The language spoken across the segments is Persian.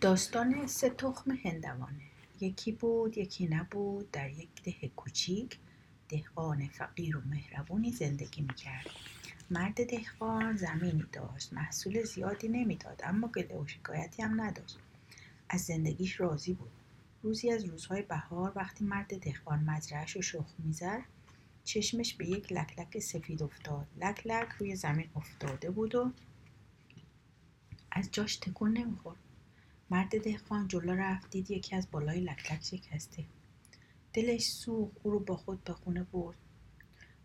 داستان سه تخم هندوانه. یکی بود یکی نبود. در یک ده کوچیک دهقان فقیر و مهربونی زندگی می‌کرد. مرد دهقان زمینی داشت. محصول زیادی نمی‌داد اما گله و شکایتی هم نداشت. از زندگیش راضی بود. روزی از روزهای بهار وقتی مرد دهقان مزرعهش رو شخم می‌زد چشمش به یک لکلک سفید افتاد. لکلک روی زمین افتاده بود و از جاش تکون نمی‌خورد. مرد دهقان جلو رفت دید یکی از بالای لکلک شکسته. دلش سوخت او رو با خود به خونه برد.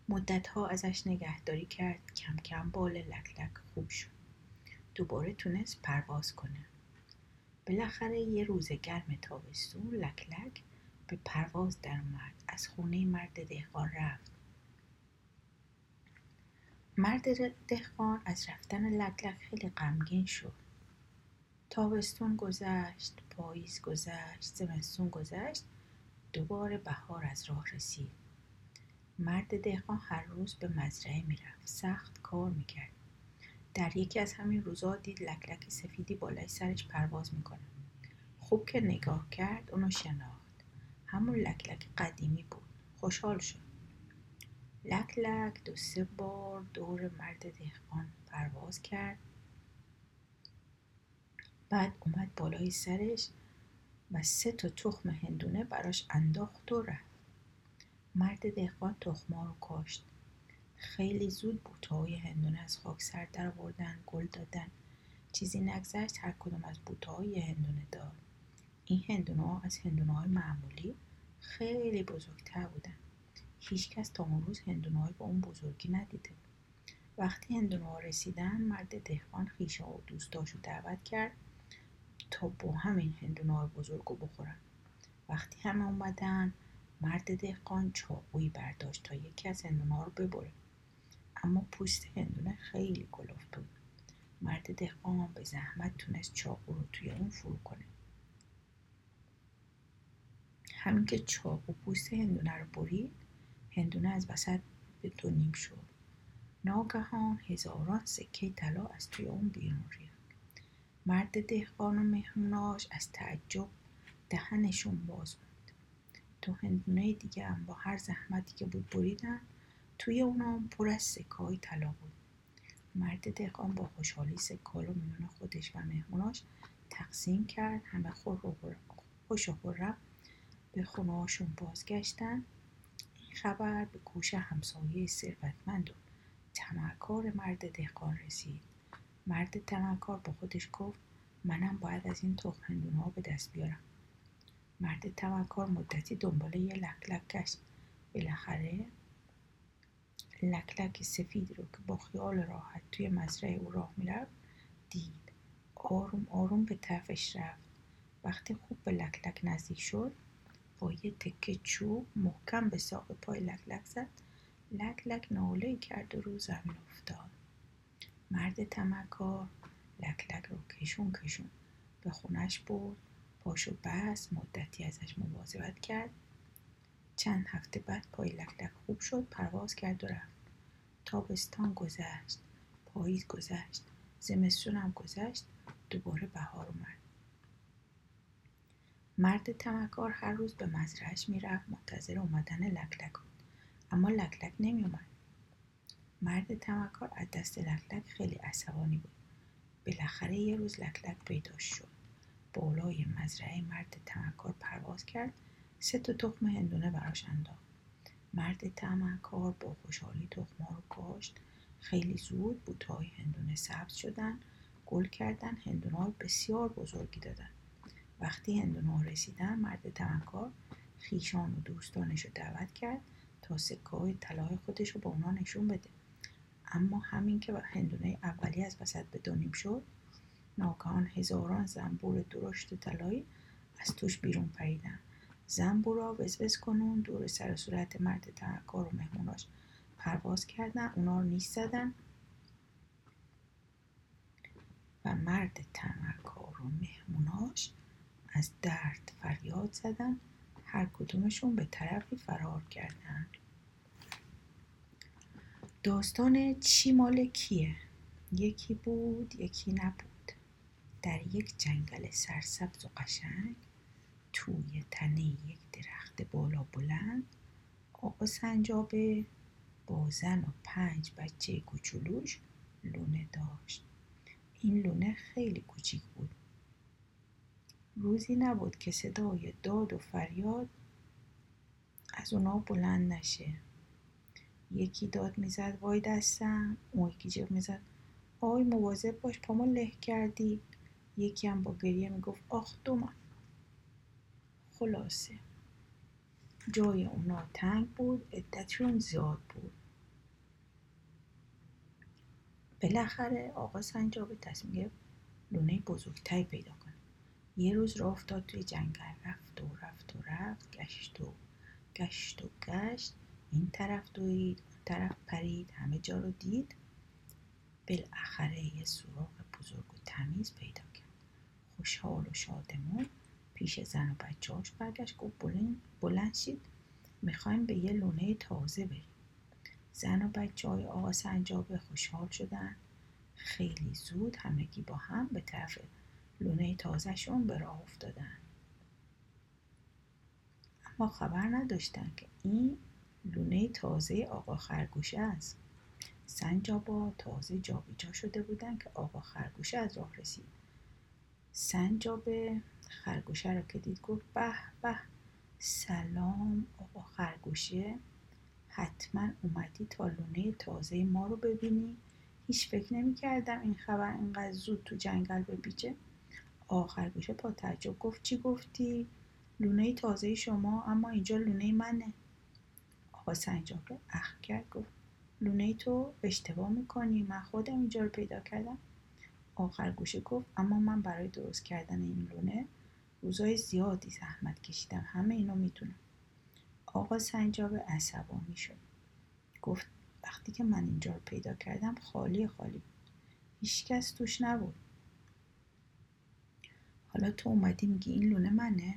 مدتها ازش نگهداری کرد کم کم بال لکلک خوب شد. دوباره تونست پرواز کنه. بالاخره یه روز گرم تابستون لکلک به پرواز در اومد. از خونه مرد دهقان رفت. مرد دهقان از رفتن لکلک خیلی غمگین شد. تابستون گذشت پاییز گذشت زمستون گذشت دوباره بهار از راه رسید. مرد دهقان هر روز به مزرعه می‌رفت سخت کار می‌کرد. در یکی از همین روزا دید لکلک سفیدی بالای سرش پرواز می‌کنه خوب که نگاه کرد اونو شناخت. همون لکلک قدیمی بود. خوشحال شد. لکلک دو سه بار دور مرد دهقان پرواز کرد. بعد اومد بالای سرش و سه تا تخم هندونه براش انداخت و رفت. مرد دهقان تخما رو کاشت. خیلی زود بوتهای هندونه از خاک سر در آوردن گل دادن. چیزی نگذشت هر کدوم از بوتهای هندونه داد این هندونه ها از هندونه های معمولی خیلی بزرگتر بودن. هیچکس تا اون روز هندونه های با اون بزرگی ندیده وقتی هندونه ها رسیدن مرد دهقان خیشه و دوستاشو دعوت کرد تا با همین هندونه بزرگ رو بخورن. وقتی همه اومدن مرد دهقان چاقویی برداشت تا یکی از هندونه رو ببره. اما پوست هندونه خیلی کلفت بود. مرد دهقان به زحمت تونست چاقو رو توی اون فرو کنه. همین که چاقو پوست هندونه رو برید هندونه از وسط به دو نیم شد. ناگهان هزاران سکه طلا از توی اون بیرون ریخت. مرد دهقان و مهموناش از تعجب دهنشون باز بود. تو هندونه دیگه هم با هر زحمتی که بود بریدن توی اونا پر از سکه طلا بود. مرد دهقان با خوشحالی سکه رو خودش و مهموناش تقسیم کرد همه خوش و خورم به خونه هاشون بازگشتن. این خبر به گوش همسایه ثروتمند و تمکار مرد دهقان رسید. مرد تمکار با خودش گفت منم باید از این تخم ها به دست بیارم. مرد تمکار مدتی دنبال یه لکلک گشت. بالاخره لکلک سفیدی رو که با خیال راحت توی مزرعه او راه می‌رفت دید. آروم آروم به طرفش رفت. وقتی خوب به لکلک نزدیک شد با یه تکه چوب محکم به ساق پای لکلک زد. لکلک ناله کرد و رو زمین افتاد. مرد تمکار لکلک رو کشون کشون. به خونش برد پاشو بس مدتی ازش مواظبت کرد. چند هفته بعد پای لکلک خوب شد پرواز کرد و رفت. تابستان گذشت پاییز گذشت زمستون هم گذشت دوباره بهار اومد. مرد تمکار هر روز به مزرعهش می‌رفت منتظر اومدن لکلک بود. اما لکلک نمیومد مرد تمکار از دست لکلک خیلی عصبانی بود. بالاخره یه روز لکلک پیدا شد. بالای مزرعه مرد تمکار پرواز کرد سه تا تخم هندونه براش انداخت. مرد تمکار با خوشحالی تخما رو کاشت. خیلی زود بوتهای هندونه سبز شدن گل کردن هندونه بسیار بزرگی دادن. وقتی هندونه رسیدن مرد تمکار خیشان و دوستانش رو دعوت کرد تا سکه های طلای خودش رو با اونا نشون بده. اما همین که هندونه اولی از وسط به دونیم شد ناگهان هزاران زنبور درشت طلایی از توش بیرون پریدن. زنبورا وزوز کنون دور سر صورت مرد تمکار و مهموناش پرواز کردن اونا رو نیست زدن. و مرد تمکار و مهموناش از درد فریاد زدن. هر کدومشون به طرفی فرار کردن. داستان چی مال کیه؟ یکی بود یکی نبود. در یک جنگل سرسبز و قشنگ توی تنه یک درخت بالا بلند آقا سنجابه با زن و پنج بچه کوچولوش لونه داشت. این لونه خیلی کوچیک بود. روزی نبود که صدای داد و فریاد از اونا بلند نشه. یکی داد می‌زد وای دستم. اون یکی جیغ می‌زد آی مواظب باش پامو له کردی. یکی هم با گریه می‌گفت آخ دومم خلاصه. جای اونا تنگ بود عدتشون زیاد بود. بالاخره آقا سنجابه تصمیم گرفت لونه بزرگتری پیدا کنه. یه روز راه افتاد توی جنگل. رفت و رفت و رفت گشت و گشت و گشت. این طرف دوید اون طرف پرید. همه جا رو دید. بالاخره یه سوراخ بزرگ و تمیز پیدا کرد. خوشحال و شادمون پیش زن و بچهاش برگشت گفت بلند, بلند شید. می‌خوایم به یه لونه تازه بریم. زن و بچه های آقا سنجابه خوشحال شدن. خیلی زود همگی با هم به طرف لونه تازهشون به راه افتادن. اما خبر نداشتن که این لونه تازه آقا خرگوشه است. سنجابا تازه جابجا شده بودن که آقا خرگوشه از راه رسید. سنجابه خرگوشه رو که دید گفت به به سلام آقا خرگوشه حتما اومدی تا لونه تازه ما رو ببینی. هیچ فکر نمی کردم این خبر اینقدر زود تو جنگل بپیچه. آقا خرگوشه با تعجب گفت چی گفتی؟ لونه تازه شما اما اینجا لونه منه. آقا سنجابه اخ کرد گفت لونه تو اشتباه می‌کنی من خودم اینجا رو پیدا کردم. آخر گوشه گفت اما من برای درست کردن این لونه روزای زیادی زحمت کشیدم همه اینو می‌تونم آقا سنجاب عصبانی شد. گفت وقتی که من اینجا رو پیدا کردم خالی خالی بود. هیچکس توش نبود. حالا تو اومدی میگی این لونه منه؟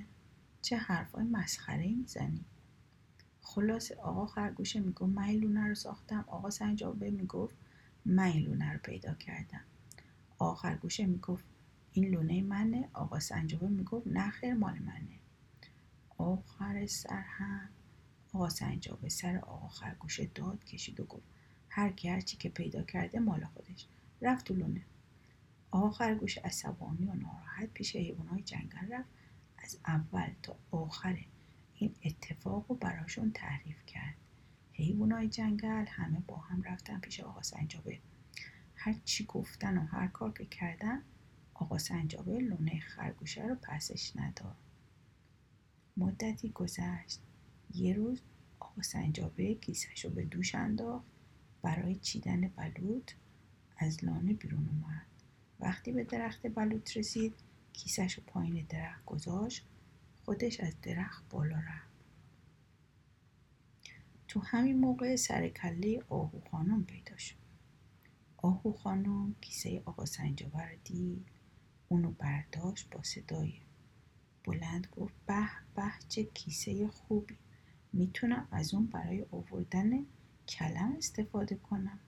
چه حرفای مسخره ای می‌زنی؟ خلاص آقا خرگوشه می‌گفت من این لونه رو ساختم. آقا سنجابه می‌گفت من این لونه رو پیدا کردم. آقا خرگوشه می‌گفت این لونه منه. آقا سنجابه می‌گفت نه خیر مال منه. آخر سر هم آقا سنجابه سر آقا خرگوشه داد کشید و گفت هر کی هرچی که پیدا کرده مال خودش. رفت لونه. آقا خرگوش عصبانی و ناراحت پیش حیوانای جنگل رفت. از اول تا آخر این اتفاق رو براشون تعریف کرد. حیوانای جنگل همه با هم رفتن پیش آقا سنجابه. هر چی گفتن و هر کار که کردن آقا سنجابه لونه خرگوشه رو پسش نداد. مدتی گذشت. یه روز آقا سنجابه کیسش رو به دوش انداخت. برای چیدن بلوط از لانه بیرون اومد. وقتی به درخت بلوط رسید کیسش رو پایین درخت گذاشت. خودش از درخت بالا رفت. تو همین موقع سر کله آهو خانم پیدا شد. آهو خانم کیسه آقا سنجابه رو دید. اونو برداشت با صدای بلند گفت به به چه کیسه خوبی. می‌تونم از اون برای آوردن کلم استفاده کنم.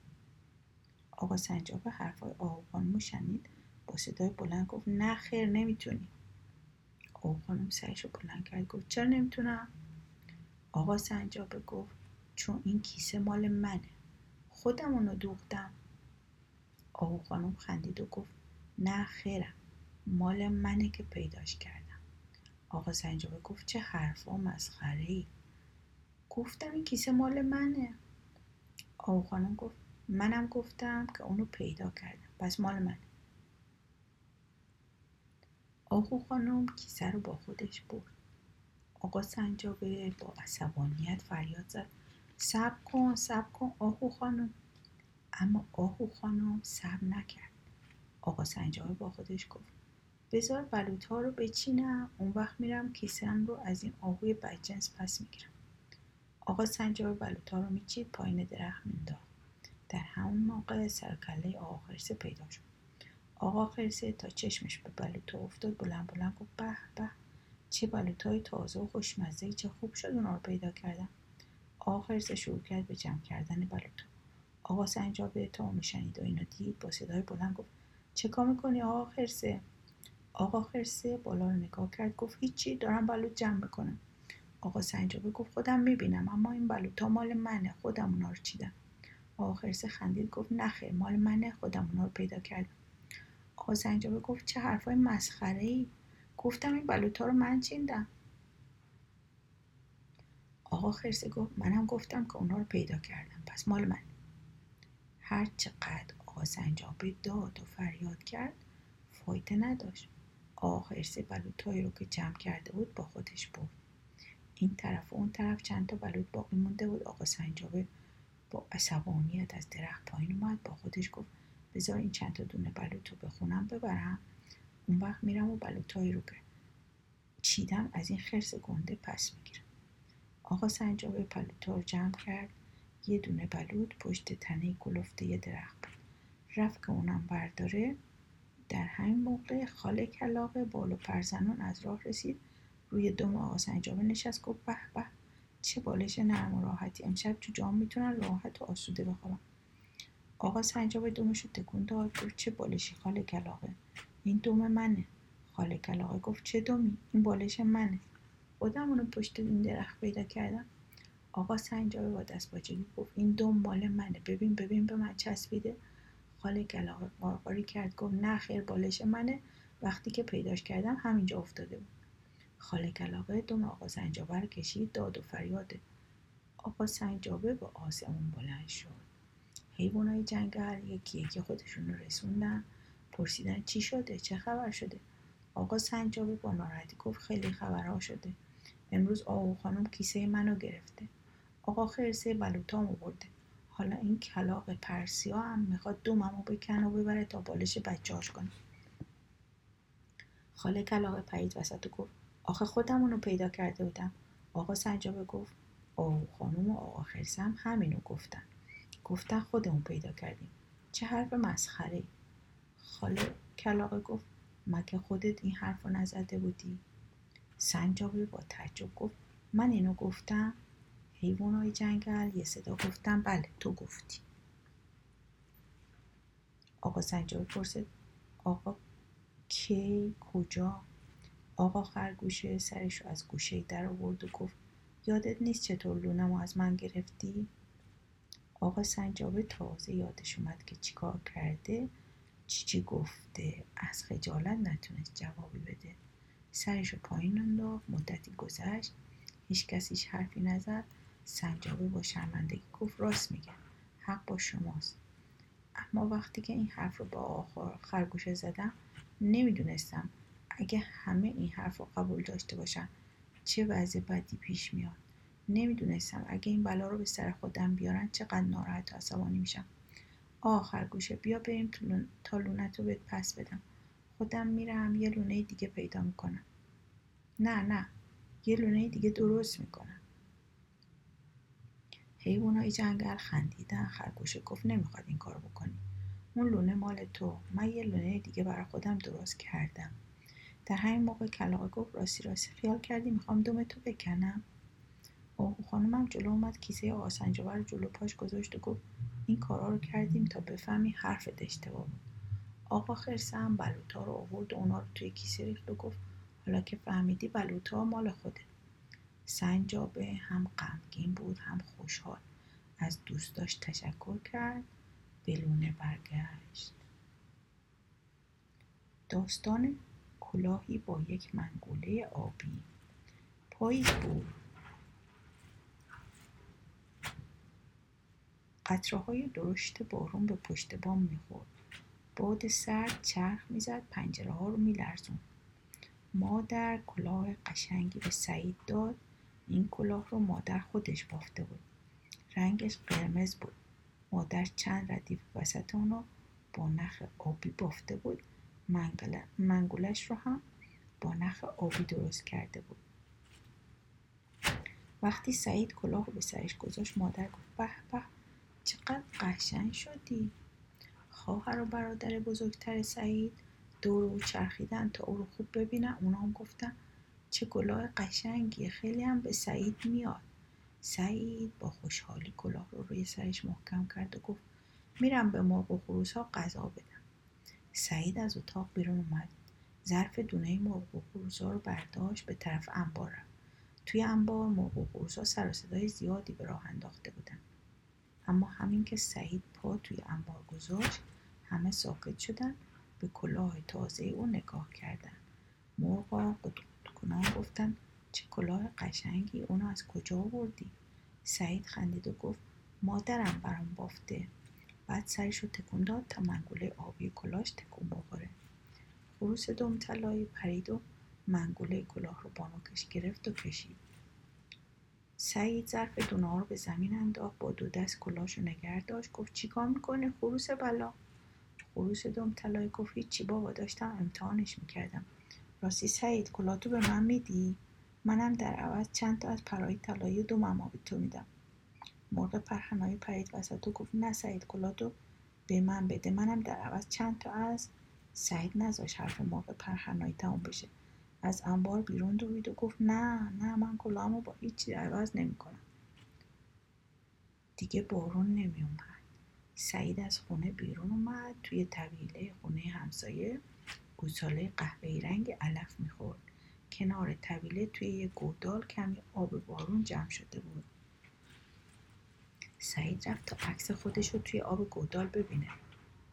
آقا سنجابه حرفای آهو خانم شنید با صدای بلند گفت نه خیر نمی‌تونی. آقا خانم سرش رو بلند کرد گفت چرا نمی‌تونم؟ آقا سنجابه گفت چون این کیسه مال منه. خودم اونو دوختم. آقا خانم خندید و گفت نه خیرم. مال منه که پیداش کردم. آقا سنجابه گفت چه حرفا مسخره ای گفتم این کیسه مال منه. آقا خانم گفت منم گفتم که اونو پیدا کردم. پس مال منه. آهو خانم کیسه رو با خودش برد. آقا سنجابه با عصبانیت فریاد زد. سب کن سب کن آهو خانم. اما آهو خانم سب نکرد. آقا سنجابه با خودش گفت بذار بلوط ها رو بچینم. اون وقت میرم کیسم رو از این آهوی بدجنس پس می‌گیرم. آقا سنجابه بلوط ها رو میچید پایین درخت مینداخت در همون موقع سرکله آقا پیدا شد. آقا خرسه تا چشمش به بلوطا افتاد بلند بلند گفت به به. چه بلوطای تازه و خوشمزه چه خوب شد اونا رو پیدا کردم آقا خرسه شروع کرد به جمع کردن بلوطا آقا سنجابه تا شنید و اینو دید با صدای بلند گفت چه کار می‌کنی آقا خرسه آقا خرسه بالا رو نگاه کرد گفت هیچی دارم بلوط جمع می‌کنم. آقا سنجابه گفت خودم می‌بینم اما این بلوط ها مال منه خودم اونا رو چیدم. آقا خرسه خندید گفت نخیر مال منه خودم اونا رو پیدا کردم. آقا سنجابه گفت چه حرفای مسخره ای گفتم این بلوط ها رو من چیندم. آقا خرسه گفت منم گفتم که اونا رو پیدا کردم. پس مال من. هر چقدر آقا داد و فریاد کرد فایده نداشت. آقا خرسه بلوطهایی رو که جمع کرده بود با خودش برد. این طرف و اون طرف چند تا بلوط باقی مونده بود. آقا سنجابه با عصبانیت از درخت پایین اومد با خودش گفت بذار این چند تا دونه بلوط رو بخونم. ببرم. اون وقت میرم و بلوطهایی رو که چیدم از این خرس گنده پس می‌گیرم. آقا سنجابه بلوطها رو جمع کرد. یه دونه بلوط پشت تنه کلفته یه درخت. رفت که اونم برداره. در همین موقع خاله کلاقه بال و پرزنان از راه رسید. روی دم آقا سنجابه نشست. گفت به به. چه بالش نرم و راحتی. امشب تو جام می‌تونن راحت و آسوده بخوابم آقا سنجابه دومش رو تکون داد. گفت چه بالشی خاله کلاقه این دوم منه. خاله کلاقه گفت چه دومی؟ این بالش منه. خودم اونو پشت این درخت پیدا کردم. آقا سنجابه با دست باچگی گفت این دوم مال منه. ببین ببین به من چسبیده. خاله کلاقه قارقاری کرد. گفت نه خیر بالش منه. وقتی که پیداش کردم همینجا افتاده بود. خاله کلاقه دم آقا سنجابه رو کشید داد و فریاده آقا سنجابه با آسمون بلند شد. حیوانای جنگل یکی یکی خودشون رو رسوندن. پرسیدن چی شده؟ چه خبر شده؟ آقا سنجابه با ناراحتی گفت خیلی خبرها شده. امروز آقا خانم کیسه منو گرفته. آقا خرسه بلوتامو برده. حالا این کلاق پرسیا هم می‌خواد دوممو بکنه و ببره تا بالش بچهاش کنه. خاله کلاق پرید وسط گفت آخه خودم اونو پیدا کرده بودم. آقا سنجابه گفت آقا خانم و آقا خرسه هم همینو گفتن. گفتن خودمون پیدا کردیم. چه حرف مسخره خاله کلاقه گفت مگه خودت این حرف رو نزده بودی؟ سنجابه با تعجب گفت من اینو گفتم. حیوانای جنگل یه صدا گفتم بله تو گفتی. آقا سنجابه پرسید آقا کی کجا؟ آقا خرگوشه سرش رو از گوشه در آورد و گفت یادت نیست چطور لونمو از من گرفتی؟ آقا سنجابه تازه یادش اومد که چیکار کرده؟ چی چی گفته؟ از خجالت نتونست جوابی بده. سرش رو پایین انداخت مدتی گذشت هیچ کسیش حرفی نزد. سنجابه با شرمندگی گفت راست میگه حق با شماست. اما وقتی که این حرف رو با آخر خرگوشه زدم نمی‌دونستم اگه همه این حرف رو قبول داشته باشن چه وضع بدی پیش میاد. نمی‌دونستم اگه این بلا رو به سر خودم بیارن چقدر ناراحت و عصبانی میشم. آه خرگوشه بیا بریم تا لونت رو بهت پس بدم. خودم میرم یه لونه دیگه پیدا می‌کنم. نه نه. یه لونه دیگه درست می‌کنم. حیوانای جنگل خندیدن. خرگوشه گفت نمی‌خواد این کار بکنی. اون لونه مال تو. من یه لونه دیگه برای خودم درست کردم. در همین موقع کلاقه گفت راستی راستی خیال کردی می‌خوام دوم تو بکنم؟ آقا خانمم جلو اومد کیسه آسنجابه رو جلو پاش گذاشت و گفت این کارا رو کردیم تا بفهمی حرفت اشتباه بود آقا خرسه هم رو آورد و اونا رو توی کیسه ریخت و گفت حالا که فهمیدی بلوطا مال خوده سنجابه هم غمگین بود هم خوشحال. از دوستاش تشکر کرد به لونه برگشت. داستان کلاهی با یک منگوله آبی. پاییز بود. قطره های درشت بارون به پشت بام می‌خورد. باد سرد چرخ می‌زد پنجره ها رو میلرزون مادر کلاه قشنگی به سعید داد. این کلاه رو مادر خودش بافته بود. رنگش قرمز بود. مادر چند ردیف وسط اونو با نخ آبی بافته بود. منگولش رو هم با نخ آبی درست کرده بود. وقتی سعید کلاه رو به سرش گذاشت مادر گفت به به. چقدر قشنگ شدی. خواهر و برادر بزرگتر سعید دور او چرخیدن تا او رو خوب ببینن. اونا هم گفتن چه کلاه قشنگیه. خیلی هم به سعید میاد. سعید با خوشحالی کلاه رو روی سرش محکم کرد و گفت میرم به مرغ و خروس ها غذا بدم. سعید از اتاق بیرون اومد. ظرف دونه مرغ و قورزا رو برداشت به طرف انبار رفت. توی انبار مرغ و قورزا سر و صدای زیادی به راه انداخته بودن. اما همین که سعید پا توی انبار گذاشت همه ساکت شدن به کلاه تازه او نگاه کردن. مرغا کنان گفتن چه کلاه قشنگی اونو از کجا آوردی؟ سعید خندید و گفت مادرم برام بافته. بعد سرش رو تکون داد تا منگوله آبی کلاش تکون بخوره. خروس دوم طلایی پرید و منگوله کلاه رو بانوکش گرفت و کشید. سعید ظرف دونه رو به زمین انداخت با دو دست کلاش رو نگرد داشت گفت چیکار می‌کنه خروس بلا؟ خروس دوم طلایی گفت هیچی بابا داشتم امتحانش می‌کردم. راستی سعید کلاتو به من میدی؟ منم در عوض چند تا از پرهای طلایی دو به تو میدم. مرغ پرهنایی پرید وسط و گفت نه سعید کلاتو به من بده. منم در عوض چند تا از سعید نذاش حرف مرغ پرهنایی تموم بشه. از انبار بیرون دوید و گفت نه نه من کلاهمو با هیچی عوض نمی‌کنم. دیگه بارون نمیومد سعید از خونه بیرون اومد توی طویله خونه همسایه گوساله قهوه‌ای رنگ علف می‌خورد. کنار طویله توی یه گودال کمی آب بارون جمع شده بود. سعید رفت تا عکس خودش رو توی آب گودال ببینه.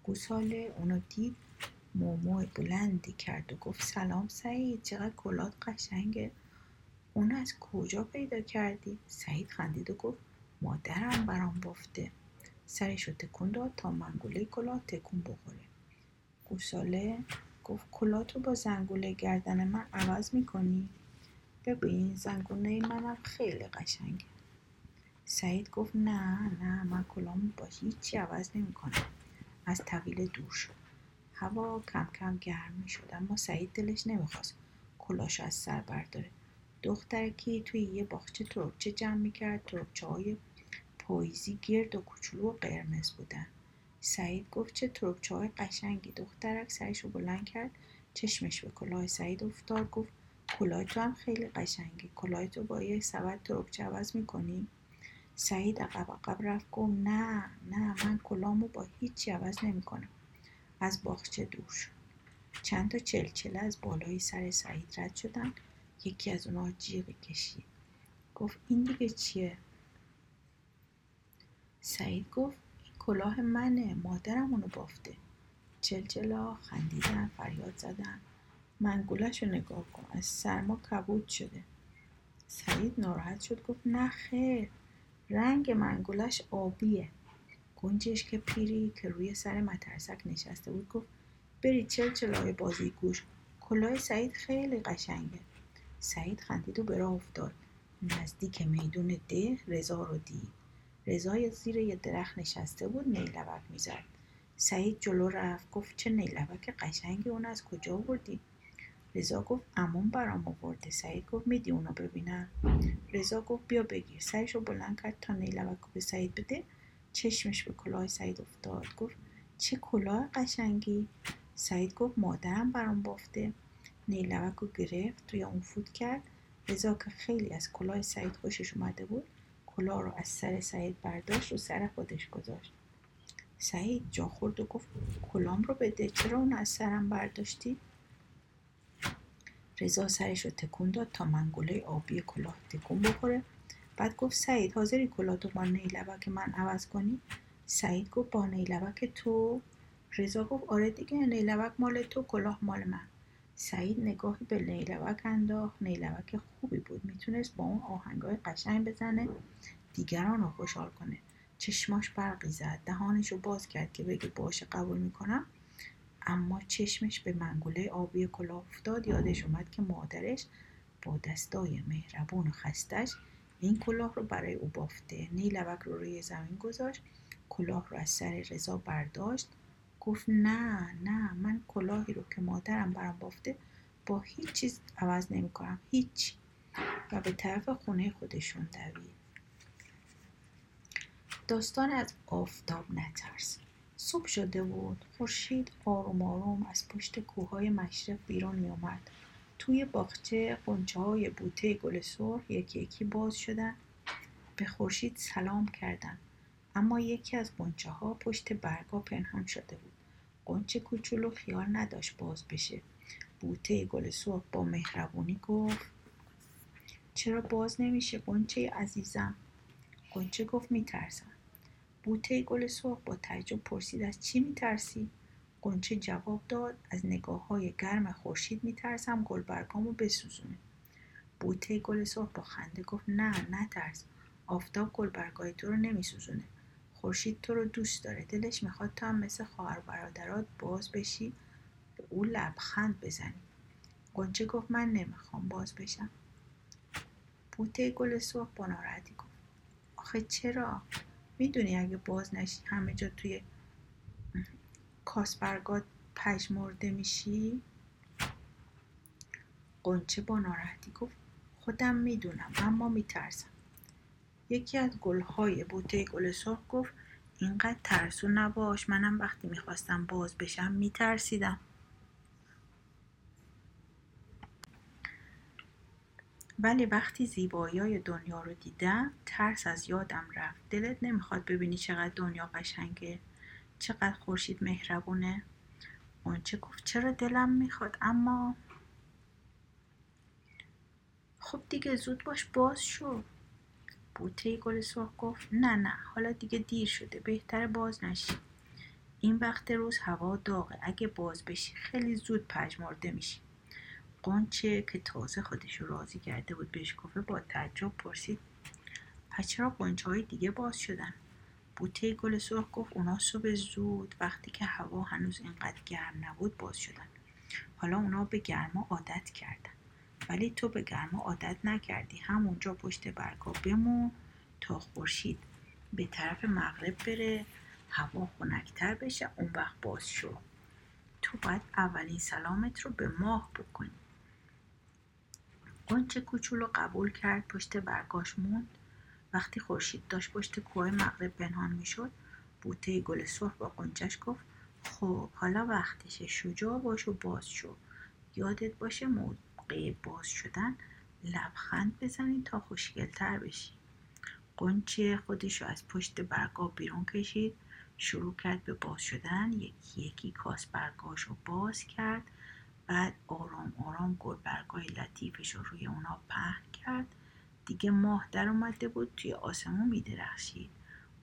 گوساله اونو دید مومو بلندی کرد و گفت سلام سعید چقدر کلات قشنگه. اون از کجا پیدا کردی؟ سعید خندید و گفت مادرم برام بافته. سرش رو تکون داد تا منگوله کلاه تکون بخوره. گوساله گفت رو با زنگوله گردن من عوض می‌کنی؟ ببین زنگوله منم خیلی قشنگه. سعید گفت نه نه من کلامو با هیچی عوض نمی‌کنم. از طویله دور شد. هوا کم کم گرم می شد اما سعید دلش نمی‌خواست کلاش از سر برداره. دخترکی توی یه باغچه ترکچه جمع می‌کرد ترکچه های پاییزی گرد و کوچولو و قرمز بودن. سعید گفت چه ترکچه های قشنگی. دخترک سرش رو بلند کرد چشمش به کلاه سعید افتاد گفت کلاه تو هم خیلی قشنگی. کلاه تو با یه سبد ترکچه عوض می‌کنی؟ سعید عقب عقب رفت گفت نه نه من کلامو با هیچی عوض نمی‌کنم. از باغچه دور شد. چند تا چلچله از بالای سر سعید رد شدن. یکی از اونها جیغی کشید. گفت این دیگه چیه؟ سعید گفت این کلاه منه مادرم اونو بافته. چلچلا خندیدن فریاد زدن. منگولش رو نگاه کن از سرما کبود شده. سعید ناراحت شد گفت نه خیر رنگ منگولش آبیه. گنجش که پیری که روی سر مترسک نشسته بود گفت برید چل چلای بازی گوش. کلاه سعید خیلی قشنگه. سعید خندید و به راه افتاد. نزدیک میدون ده رضا رو دید. رضا زیر یه درخت نشسته بود نیلبک می‌زد. سعید جلو رفت گفت چه نیلبک قشنگی اون از کجا آوردی رضا گفت امون برام آورده. سعید گفت میدی اونو ببینم؟ رضا گفت بیا بگیر. سعیش رو بلند کرد تا نیلبک به سعید بده. چشمش به کلاه سعید افتاد. گفت چه کلاه قشنگی. سعید گفت مادرم برام بافته. نیلوک رو گرفت توی اون فوت کرد. رضا که خیلی از کلاه سعید خوشش اومده بود کلاه رو از سر سعید برداشت و سر خودش گذاشت. سعید جا خورد و گفت کلام رو بده. چرا اون از سرم برداشتی؟ رضا سرش رو تکون داد تا منگوله آبی کلاه تکون بخوره. بعد گفت سعید حاضری کلاتو با نیلبک من عوض کنی؟ سعید گفت با نیلبک تو؟ رضا گفت آره دیگه نیلبک مال تو کلاه مال من. سعید نگاهی به نیلبک انداخت. نیلبک خوبی بود می‌تونست با اون آهنگای قشنگ بزنه دیگران رو خوشحال کنه. چشماش برقی زد. دهانش رو باز کرد که بگه باشه قبول می‌کنم. اما چشمش به منگوله آبی کلاه افتاد. یادش اومد که مادرش با دستای مهربون و خستش این کلاه رو برای او بافته. نیلبک رو روی زمین گذاشت کلاه رو از سر رضا برداشت. گفت نه نه من کلاهی رو که مادرم برام بافته با هیچ چیز عوض نمی کنم هیچ. و به طرف خونه خودشون دوید. داستان از آفتاب نترس. صبح شده بود. خورشید آروم آروم از پشت کوههای مشرق بیرون می اومد توی باغچه قنچه های بوته گل سرخ یکی یکی باز شدن. به خورشید سلام کردن. اما یکی از قنچه ها پشت برگا پنهان شده بود. قنچه کوچولو خیال نداشت باز بشه. بوته گل سرخ با مهربونی گفت چرا باز نمیشه قنچه عزیزم؟ قنچه گفت میترسم. بوته گل سرخ با تعجب پرسید از چی میترسی؟ قنچه جواب داد از نگاه های گرم خورشید میترسم گلبرگامو بسوزونه. بوته گل سرخ با خنده گفت نه نترس. آفتاب گلبرگای تو رو نمیسوزونه. خورشید تو رو دوست داره. دلش می‌خواد تا مثل خواهر برادرات باز بشی به او لبخند بزنی. قنچه گفت من نمی‌خوام باز بشم. بوته گل سرخ با ناراحتی گفت آخه چرا؟ می‌دونی اگه باز نشی همه جا توی کاسبرگات پژمرده میشی؟ قنچه با ناراحتی گفت خودم می‌دونم اما میترسم. یکی از گلهای بوته گل سرخ گفت اینقدر ترسو نباش منم وقتی می‌خواستم باز بشم میترسیدم. ولی وقتی زیبایی دنیا رو دیدم ترس از یادم رفت. دلت نمی‌خواد ببینی چقدر دنیا قشنگه؟ چقدر خورشید مهربونه. اونچه گفت چرا دلم می‌خواد اما خب دیگه زود باش باز شو. بوته گل سرخ گفت نه نه حالا دیگه دیر شده بهتر باز نشی. این وقت روز هوا داغه اگه باز بشی خیلی زود پژمرده میشی. قنچه که تازه خودش رو راضی کرده بود بهش گفته با تعجب پرسید پس چرا قنچه های دیگه باز شدن؟ بوته گل سرخ گفت اونا صبح زود وقتی که هوا هنوز اینقدر گرم نبود باز شدن. حالا اونا به گرما عادت کردن. ولی تو به گرما عادت نکردی. همونجا پشت برگا بمون تا خورشید به طرف مغرب بره هوا خنکتر بشه اون وقت باز شو. تو باید اولین سلامت رو به ماه بکنی. قنچه کوچولو قبول کرد پشت برگاش موند. وقتی خورشید داشت پشت کوه مغرب پنهان می‌شد بوته گل سرخ با قنچش گفت خب حالا وقتشه شجاع باش و باز شو. یادت باشه موقع باز شدن لبخند بزنی تا خوشگلتر بشی. قنچه خودش رو از پشت برگا بیرون کشید شروع کرد به باز شدن یکی یکی کاس برگاش رو باز کرد بعد آرام آرام گل برگای لطیفش رو روی اونا پهن کرد. دیگه ماه در اومده بود توی آسمون میدرخشید.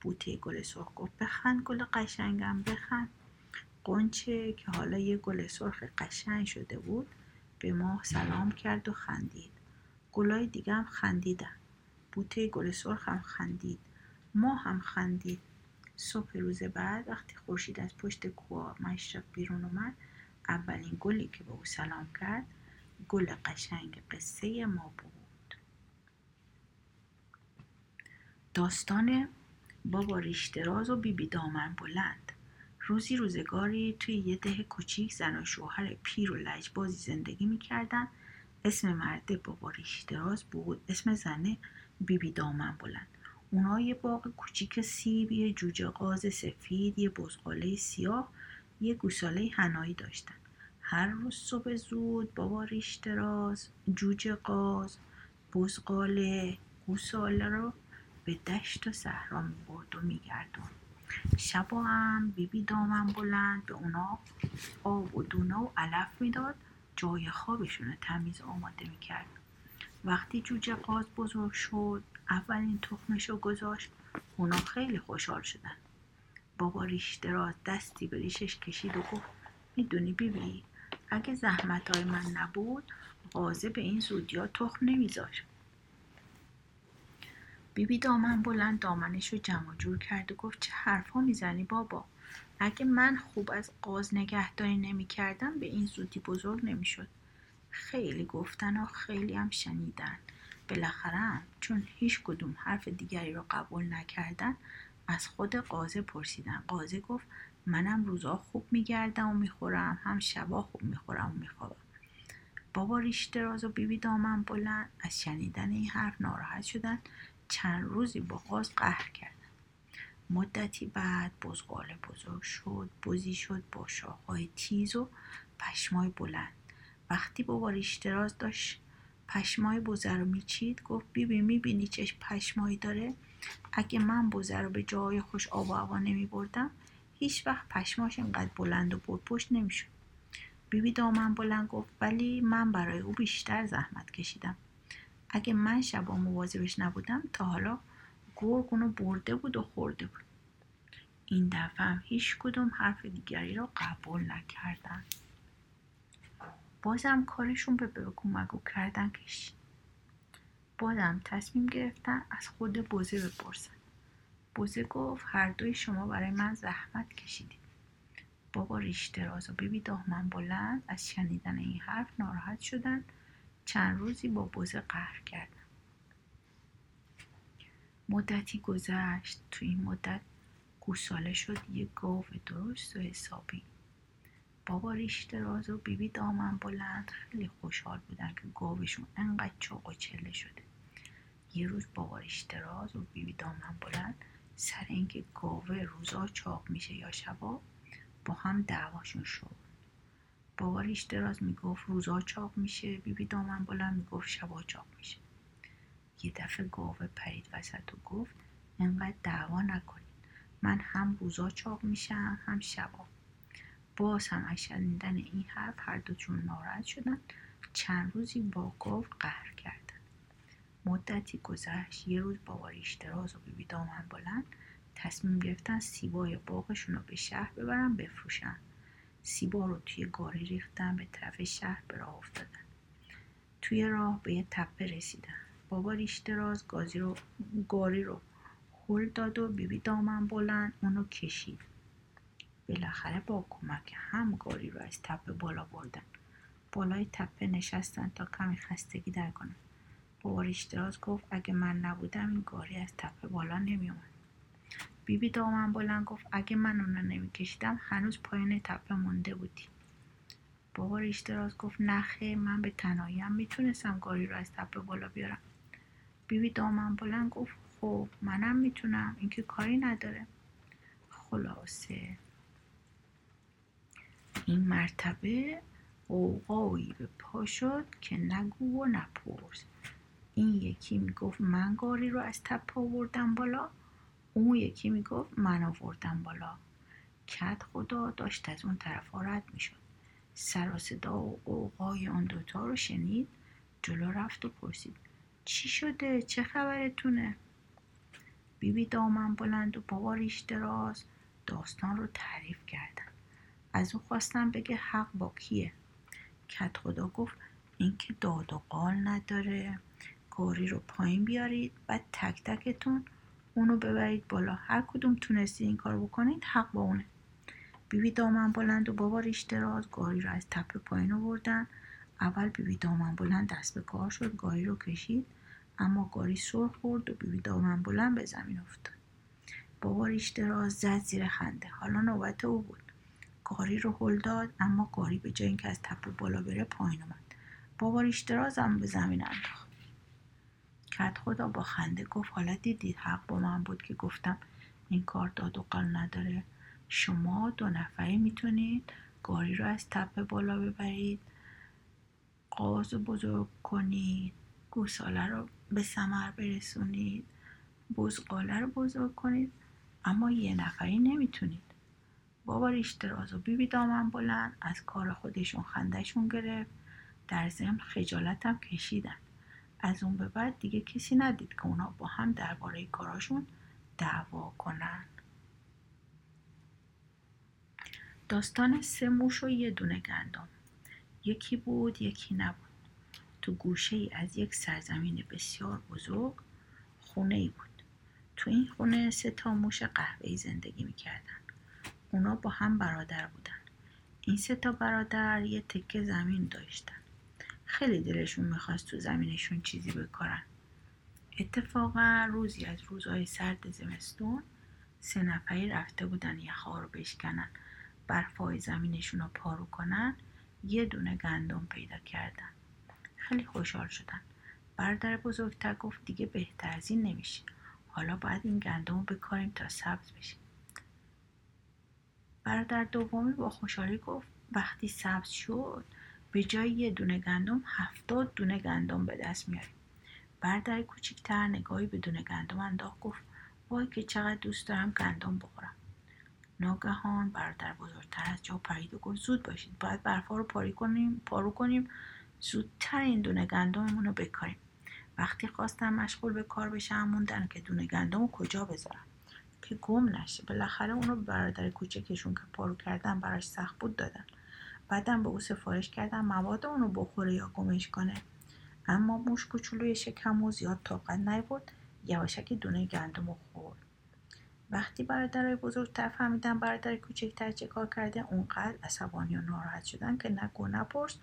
بوته گل سرخ گفت بخند گل قشنگم بخند. قنچه که حالا یه گل سرخ قشنگ شده بود به ماه سلام کرد و خندید. گلای دیگه هم خندیدن. بوته گل سرخ هم خندید. ماه هم خندید. صبح روز بعد وقتی خورشید از پشت کوه مشرق بیرون اومد اولین گلی که به او سلام کرد گل قشنگ قصه ما بود. داستان بابا ریشتراز و بیبی دامن بلند. روزی روزگاری توی یه ده کوچیک زن و شوهر پیر و لجبازی زندگی می‌کردن. اسم مرده بابا ریشتراز بود. اسم زنه بیبی دامن بلند. اونا یه باغ کوچیک سیب یه جوجه قاز سفید یه بزغاله سیاه یه گوساله هنایی داشتن. هر روز صبح زود بابا ریشتراز جوجه قاز بزغاله گوساله رو به دشت و صحرا می‌برد و میگردون. شبا هم بیبی دامن بلند به اونا آب و دونه و علف می‌داد جای خوابشون تمیز آماده می‌کرد. وقتی جوجه قاز بزرگ شد اولین تخمش رو گذاشت اونا خیلی خوشحال شدن. بابا ریشتراز دستی به ریشش کشید و گفت می‌دونی بیبی اگه زحمت های من نبود قازه به این زودی ها تخم نمیذاشت. بیبی دامن بلند دامنش رو جمع جور کرد و گفت چه حرفا می‌زنی بابا؟ اگه من خوب از قاز نگهداری نمی‌کردم به این زودی بزرگ نمی‌شد. خیلی گفتن و خیلی هم شنیدن. بالاخره هم چون هیچ کدوم حرف دیگری رو قبول نکردن از خود قازه پرسیدن. قازه گفت منم روزا خوب میگردم و می‌خورم هم شبا خوب می‌خورم و میخوابم. بابا ریش دراز و بیبی دامن بلند از شنیدن این حرف ناراحت شدن. چند روزی با قاز قهر کردن مدتی بعد بزغاله بزرگ شد بزی شد با شاخهای تیز و پشمای بلند. وقتی بابا ریشتراز داشت پشمای بزه رو میچید گفت بیبی می‌بینی چه پشمایی داره؟ اگه من بزه رو به جای خوش آب و هوا نمیبردم هیچ وقت پشماش اینقدر بلند و پرپشت نمی‌شد. بیبی دامن بلند گفت ولی من برای او بیشتر زحمت کشیدم. اگه من شبا مواظبش نبودم تا حالا گرگ اونو برده بود و خورده بود. این دفعه هم هیچ کدوم حرف دیگری را قبول نکردن. بازم کارشون به بگو مگو کردن کشید بازم تصمیم گرفتن از خود بوزه بپرسن. بوزه گفت هر دوی شما برای من زحمت کشیدید. بابا ریشتراز و بیبی دامن بلند از شنیدن این حرف ناراحت شدن. چند روزی با بوزه قهر کردن مدتی گذشت. تو این مدت گوساله شد. یه گاو درست و حسابی. بابا ریش دراز و بیبی دامن بلند. خیلی خوشحال بودن که گاوشون انقدر چاق و چله شده. یه روز بابا ریش دراز و بیبی دامن بلند. سر اینکه گاوه روزا چاق میشه یا شبا با هم دعواشون شد. بابا ریش دراز می‌گفت روزا چاق میشه بیبی دامن بلند می‌گفت شبا چاق میشه. یه دفعه گاوه پرید وسط و گفت انقدر دعوا نکنید من هم روزا چاق میشم هم شبا. باز هم از شنیدن این حرف هر دوشون ناراحت شدن. چند روزی با گاو قهر کردن. مدتی گذشت یه روز بابا ریشتراز و بیبی دامن بلند تصمیم گرفتن سیبای باغشون رو به شهر ببرن بفروشن. سیبا رو توی گاری ریختن به طرف شهر به راه افتادن. توی راه به یه تپه رسیدن. بابا ریشتراز گازی رو گاری رو هل داد و بیبی دامن بلند اونو کشید. بالاخره با کمک هم گاری رو از تپه بالا بردن. بالای تپه نشستن تا کمی خستگی در کنن بابا ریشتراز گفت اگه من نبودم این گاری از تپه بالا نمیومد بیبی دامن بلند گفت اگه من اونو نمیکشیدم هنوز پایین تپه مونده بودی بابا ریشتراز گفت نخه من به تنهاییم می‌تونستم گاری رو از تپه بالا بیارم. بیبی دامن بلند گفت خب منم می‌تونم اینکه کاری نداره. خلاصه. این مرتبه قوقایی به پا شد که نگو و نپرس. این یکی می‌گفت من گاری رو از تپه آوردم بالا. اون یکی می‌گفت من آوردم بالا. کت خدا داشت از اون طرف رد می‌شد. سر و صدا و قوقای آن دوتا رو شنید جلو رفت و پرسید چی شده؟ چه خبرتونه؟ بیبی دامن بلند و بابا ریش دراز داستان رو تعریف کردن. از او خواستم بگه حق با کیه. کت خدا گفت اینکه داد و قال نداره. گاری رو پایین بیارید و تک تکتون اونو ببرید بالا. هر کدوم تونستی این کار بکنید حق با اونه. بیبی دامن بلند و بابا ریش دراز گاری رو از تپه پایین آوردن. اول بیبی دامن بلند دست به کار شد گاری رو کشید. اما گاری سر خورد و بیبی دامن بلند به زمین افتاد. بابا ریش دراز زد زیر خنده. حالا نوبت او بود. گاری رو هل داد اما گاری به جای اینکه از تپه بالا بره پایین اومد. بابا ریش درازم به زمین انداخت. کت خدا با خنده گفت. حالا دیدید حق با من بود که گفتم این کار داد و قال نداره. شما دو نفری می‌تونید گاری رو از تپه بالا ببرید قاز بزرگ کنید گوساله رو به سمر برسونید بزقاله رو بزرگ کنید. اما یه نفری نمی‌تونید. بابا ریش دراز و بیبی دامن بلند از کار خودشون خندهشون گرفت. در ضمن خجالتم کشیدن. از اون به بعد دیگه کسی ندید که اونا با هم درباره کاراشون دعوا کنن. داستان سه موش و یه دونه گندم. یکی بود یکی نبود. تو گوشه ای از یک سرزمین بسیار بزرگ خونه ای بود. تو این خونه سه تا موش قهوه‌ای زندگی می‌کردن. اونا با هم برادر بودن. این سه تا برادر یه تکه زمین داشتن. خیلی دلشون می‌خواست تو زمینشون چیزی بکارن. اتفاقا روزی از روزهای سرد زمستون سه نفری رفته بودن یخها رو بشکنن. برفای زمینشون رو پارو کنن. یه دونه گندم پیدا کردن. خیلی خوشحال شدن. برادر بزرگتر گفت دیگه بهتر از این نمیشه. حالا باید این گندم رو بکاریم تا سبز بشه. برادر دومی با خوشحالی گفت وقتی سبز شد به جای یه دونه گندم هفتاد دونه گندم به دست میاریم. برادر کوچیکتر نگاهی به دونه گندم انداخت گفت وای که چقدر دوست دارم گندم بخورم. ناگهان برادر بزرگتر از جا پرید و گفت زود باشید باید برفا رو پاری کنیم پارو کنیم. زودتر این دونه گندممون رو بکاریم. وقتی خواستم مشغول به کار بشم موندن که دونه گندم رو کجا بذارم؟ که گم نشه. بالاخره اونو به برادر کوچکشون که پارو کردن براش سخت بود دادن. بعدم به او سفارش کردم مواد اونو بخوره یا گمش کنه. اما موش کوچولوی شکم و زیاد طاقت نیورد یواشک دونه گندم رو خورد. وقتی برادرای بزرگتر فهمیدن برادر کوچکتر چه کار کرده اونقدر عصبانی و ناراحت شدن که نگو نپرس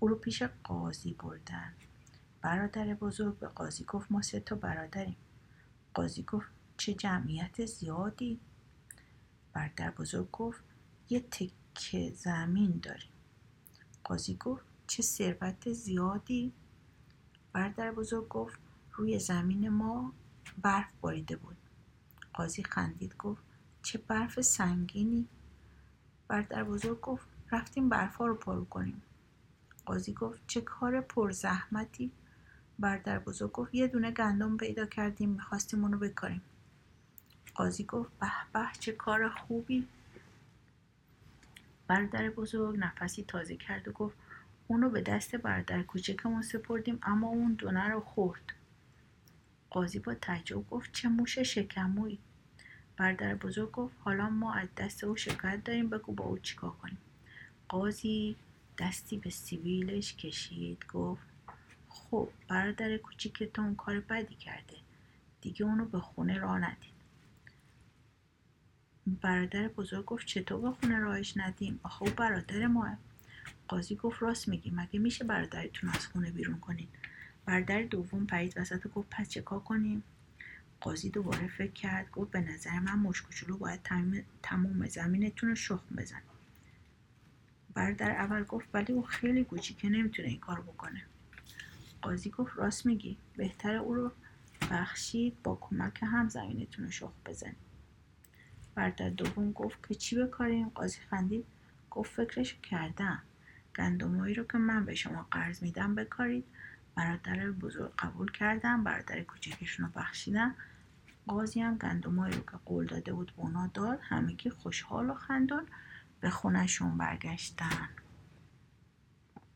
او رو پیش قاضی بردن. برادر بزرگ به قاضی گفت ما سه تا برادریم. قاضی گفت چه جمعیت زیادی. برادر بزرگ گفت یه تکه زمین داریم. قاضی گفت چه ثروت زیادی؟ برادر بزرگ گفت روی زمین ما برف باریده بود. قاضی خندید گفت چه برف سنگینی؟ برادر بزرگ گفت رفتیم برفا رو پارو کنیم. قاضی گفت چه کار پرزحمتی؟ برادر بزرگ گفت یه دونه گندم پیدا کردیم می‌خواستیم اونو بکاریم. قاضی گفت به به چه کار خوبی؟ برادر بزرگ نفسی تازه کرد و گفت اونو به دست برادر کوچکمون سپردیم اما اون دونه رو خورد. قاضی با تعجب گفت چه موش شکمویی. برادر بزرگ گفت حالا ما از دست او شکایت داریم بگو با او چیکار کنیم. قاضی دستی به سیویلش کشید گفت خب برادر کوچیکتون کار بدی کرده دیگه اونو به خونه راه ندید. برادر بزرگ گفت چطور به خونه راهش ندیم؟ آخه او برادر ماه. قاضی گفت راست میگی. مگه میشه برادرتون از خونه بیرون کنین؟ برادر دوم پرید وسط گفت پس چه کار کنیم؟ قاضی دوباره فکر کرد. گفت به نظر من مشکوچولو باید تموم زمینتون رو شخم بزن برادر اول گفت ولی او خیلی کوچیکه نمی‌تونه این کار بکنه. قاضی گفت راست میگی. بهتر او رو بخشید با کمک هم زمینتون رو شخم بزنید. برادر دوم گفت که چی بکاریم قاضی خندید؟ گفت فکرش کردم. گندمایی رو که من به شما قرض میدم بکارید. برادر بزرگ قبول کردم. برادر کوچکشون رو بخشیدن قاضی هم گندمایی رو که قول داده بود به اونا داد. همگی خوشحال و خندان. به خونشون برگشتن.